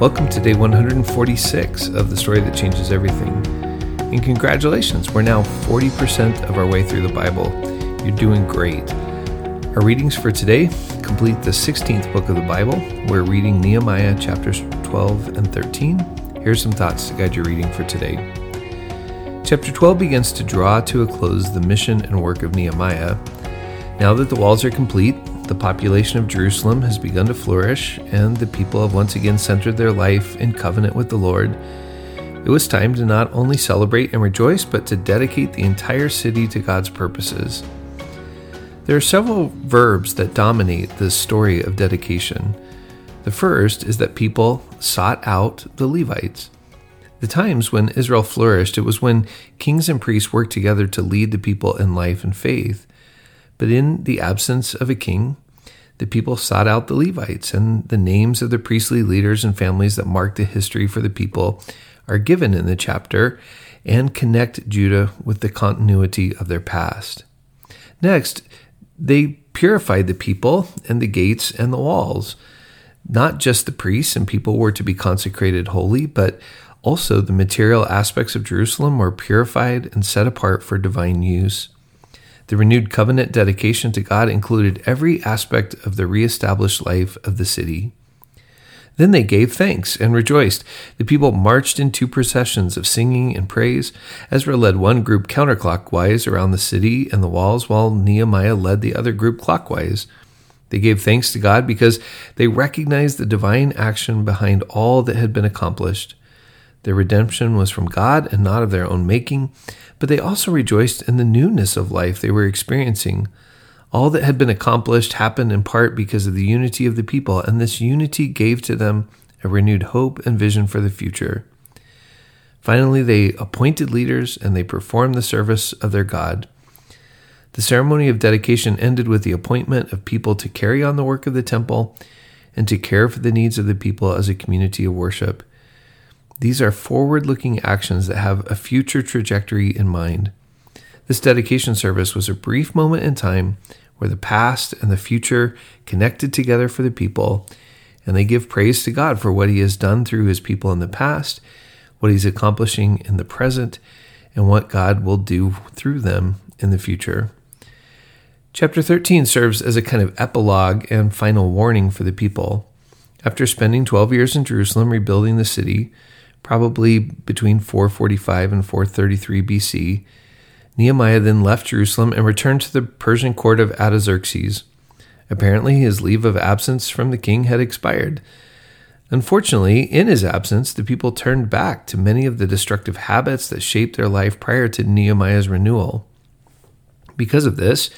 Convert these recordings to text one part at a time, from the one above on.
Welcome to day 146 of The Story That Changes Everything. And congratulations, we're now 40% of our way through the Bible. You're doing great. Our readings for today complete the 16th book of the Bible. We're reading Nehemiah chapters 12 and 13. Here's some thoughts to guide your reading for today. Chapter 12 begins to draw to a close the mission and work of Nehemiah. Now that the walls are complete, the population of Jerusalem has begun to flourish, and the people have once again centered their life in covenant with the Lord. It was time to not only celebrate and rejoice, but to dedicate the entire city to God's purposes. There are several verbs that dominate this story of dedication. The first is that people sought out the Levites. The times when Israel flourished, it was when kings and priests worked together to lead the people in life and faith. But in the absence of a king, the people sought out the Levites, and the names of the priestly leaders and families that mark the history for the people are given in the chapter and connect Judah with the continuity of their past. Next, they purified the people and the gates and the walls. Not just the priests and people were to be consecrated holy, but also the material aspects of Jerusalem were purified and set apart for divine use. The renewed covenant dedication to God included every aspect of the reestablished life of the city. Then they gave thanks and rejoiced. The people marched in two processions of singing and praise. Ezra led one group counterclockwise around the city and the walls, while Nehemiah led the other group clockwise. They gave thanks to God because they recognized the divine action behind all that had been accomplished. Their redemption was from God and not of their own making, but they also rejoiced in the newness of life they were experiencing. All that had been accomplished happened in part because of the unity of the people, and this unity gave to them a renewed hope and vision for the future. Finally, they appointed leaders and they performed the service of their God. The ceremony of dedication ended with the appointment of people to carry on the work of the temple and to care for the needs of the people as a community of worship. These are forward looking actions that have a future trajectory in mind. This dedication service was a brief moment in time where the past and the future connected together for the people, and they give praise to God for what He has done through His people in the past, what He's accomplishing in the present, and what God will do through them in the future. Chapter 13 serves as a kind of epilogue and final warning for the people. After spending 12 years in Jerusalem rebuilding the city, probably between 445 and 433 BC, Nehemiah then left Jerusalem and returned to the Persian court of Artaxerxes. Apparently, his leave of absence from the king had expired. Unfortunately, in his absence, the people turned back to many of the destructive habits that shaped their life prior to Nehemiah's renewal. Because of this,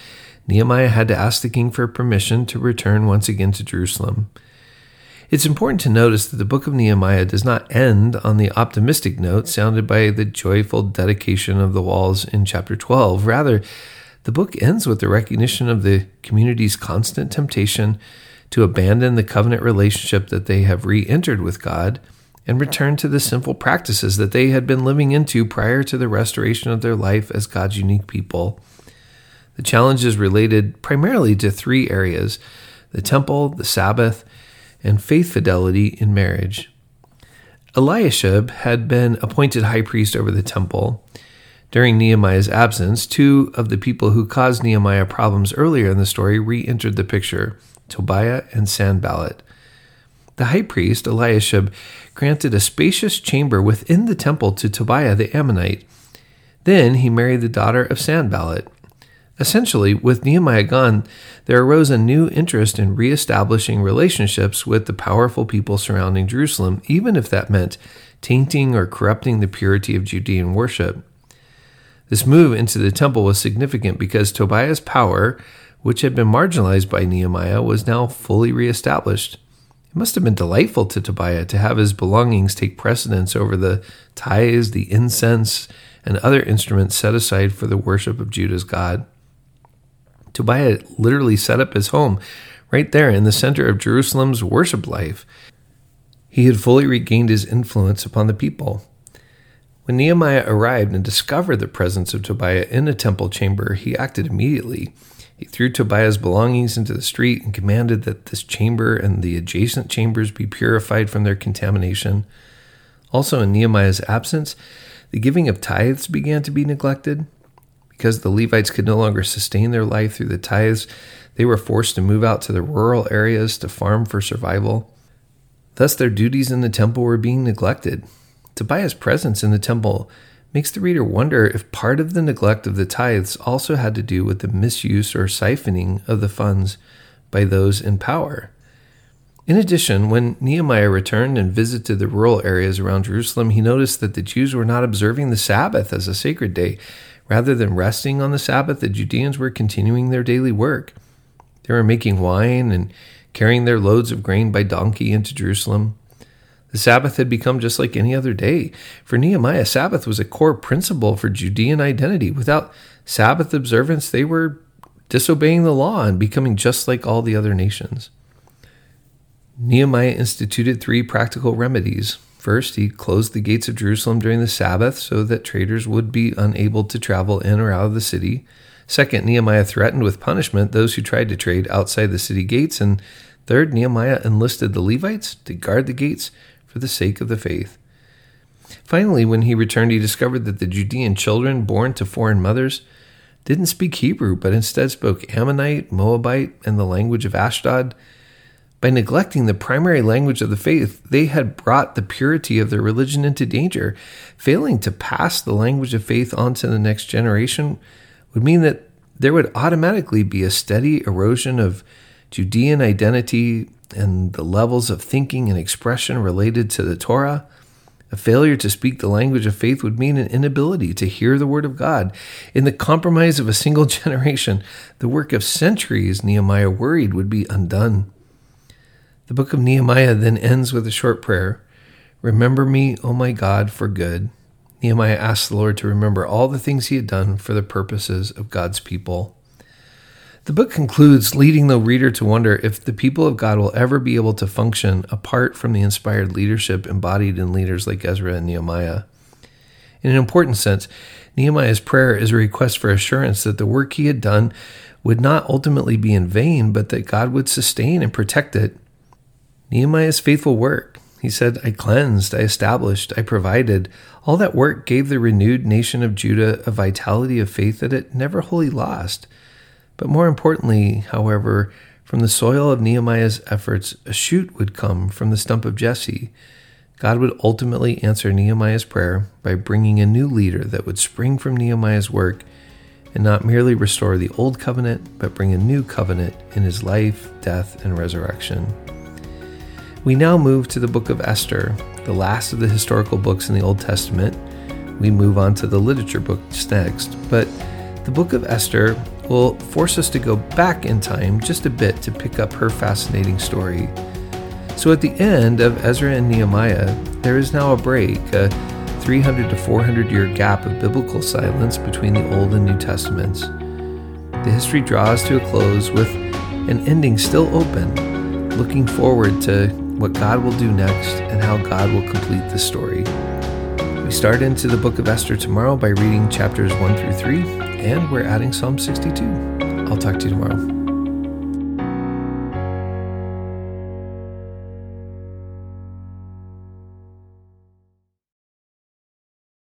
Nehemiah had to ask the king for permission to return once again to Jerusalem. It's important to notice that the book of Nehemiah does not end on the optimistic note sounded by the joyful dedication of the walls in chapter 12. Rather, the book ends with the recognition of the community's constant temptation to abandon the covenant relationship that they have re entered with God and return to the sinful practices that they had been living into prior to the restoration of their life as God's unique people. The challenge is related primarily to three areas the temple, the Sabbath, and faith fidelity in marriage. Eliashib had been appointed high priest over the temple. During Nehemiah's absence, two of the people who caused Nehemiah problems earlier in the story re entered the picture Tobiah and Sanballat. The high priest, Eliashib, granted a spacious chamber within the temple to Tobiah the Ammonite. Then he married the daughter of Sanballat. Essentially, with Nehemiah gone, there arose a new interest in reestablishing relationships with the powerful people surrounding Jerusalem, even if that meant tainting or corrupting the purity of Judean worship. This move into the temple was significant because Tobiah's power, which had been marginalized by Nehemiah, was now fully reestablished. It must have been delightful to Tobiah to have his belongings take precedence over the tithes, the incense, and other instruments set aside for the worship of Judah's God. Tobiah literally set up his home right there in the center of Jerusalem's worship life. He had fully regained his influence upon the people. When Nehemiah arrived and discovered the presence of Tobiah in a temple chamber, he acted immediately. He threw Tobiah's belongings into the street and commanded that this chamber and the adjacent chambers be purified from their contamination. Also, in Nehemiah's absence, the giving of tithes began to be neglected. Because the Levites could no longer sustain their life through the tithes, they were forced to move out to the rural areas to farm for survival. Thus, their duties in the temple were being neglected. Tobiah's presence in the temple makes the reader wonder if part of the neglect of the tithes also had to do with the misuse or siphoning of the funds by those in power. In addition, when Nehemiah returned and visited the rural areas around Jerusalem, he noticed that the Jews were not observing the Sabbath as a sacred day. Rather than resting on the Sabbath, the Judeans were continuing their daily work. They were making wine and carrying their loads of grain by donkey into Jerusalem. The Sabbath had become just like any other day. For Nehemiah, Sabbath was a core principle for Judean identity. Without Sabbath observance, they were disobeying the law and becoming just like all the other nations. Nehemiah instituted three practical remedies. First, he closed the gates of Jerusalem during the Sabbath so that traders would be unable to travel in or out of the city. Second, Nehemiah threatened with punishment those who tried to trade outside the city gates. And third, Nehemiah enlisted the Levites to guard the gates for the sake of the faith. Finally, when he returned, he discovered that the Judean children born to foreign mothers didn't speak Hebrew, but instead spoke Ammonite, Moabite, and the language of Ashdod. By neglecting the primary language of the faith, they had brought the purity of their religion into danger. Failing to pass the language of faith on to the next generation would mean that there would automatically be a steady erosion of Judean identity and the levels of thinking and expression related to the Torah. A failure to speak the language of faith would mean an inability to hear the word of God. In the compromise of a single generation, the work of centuries, Nehemiah worried, would be undone. The book of Nehemiah then ends with a short prayer Remember me, O my God, for good. Nehemiah asked the Lord to remember all the things he had done for the purposes of God's people. The book concludes, leading the reader to wonder if the people of God will ever be able to function apart from the inspired leadership embodied in leaders like Ezra and Nehemiah. In an important sense, Nehemiah's prayer is a request for assurance that the work he had done would not ultimately be in vain, but that God would sustain and protect it. Nehemiah's faithful work, he said, I cleansed, I established, I provided. All that work gave the renewed nation of Judah a vitality of faith that it never wholly lost. But more importantly, however, from the soil of Nehemiah's efforts, a shoot would come from the stump of Jesse. God would ultimately answer Nehemiah's prayer by bringing a new leader that would spring from Nehemiah's work and not merely restore the old covenant, but bring a new covenant in his life, death, and resurrection. We now move to the book of Esther, the last of the historical books in the Old Testament. We move on to the literature books next, but the book of Esther will force us to go back in time just a bit to pick up her fascinating story. So at the end of Ezra and Nehemiah, there is now a break, a 300 to 400 year gap of biblical silence between the Old and New Testaments. The history draws to a close with an ending still open, looking forward to what God will do next and how God will complete the story. We start into the book of Esther tomorrow by reading chapters 1 through 3 and we're adding Psalm 62. I'll talk to you tomorrow.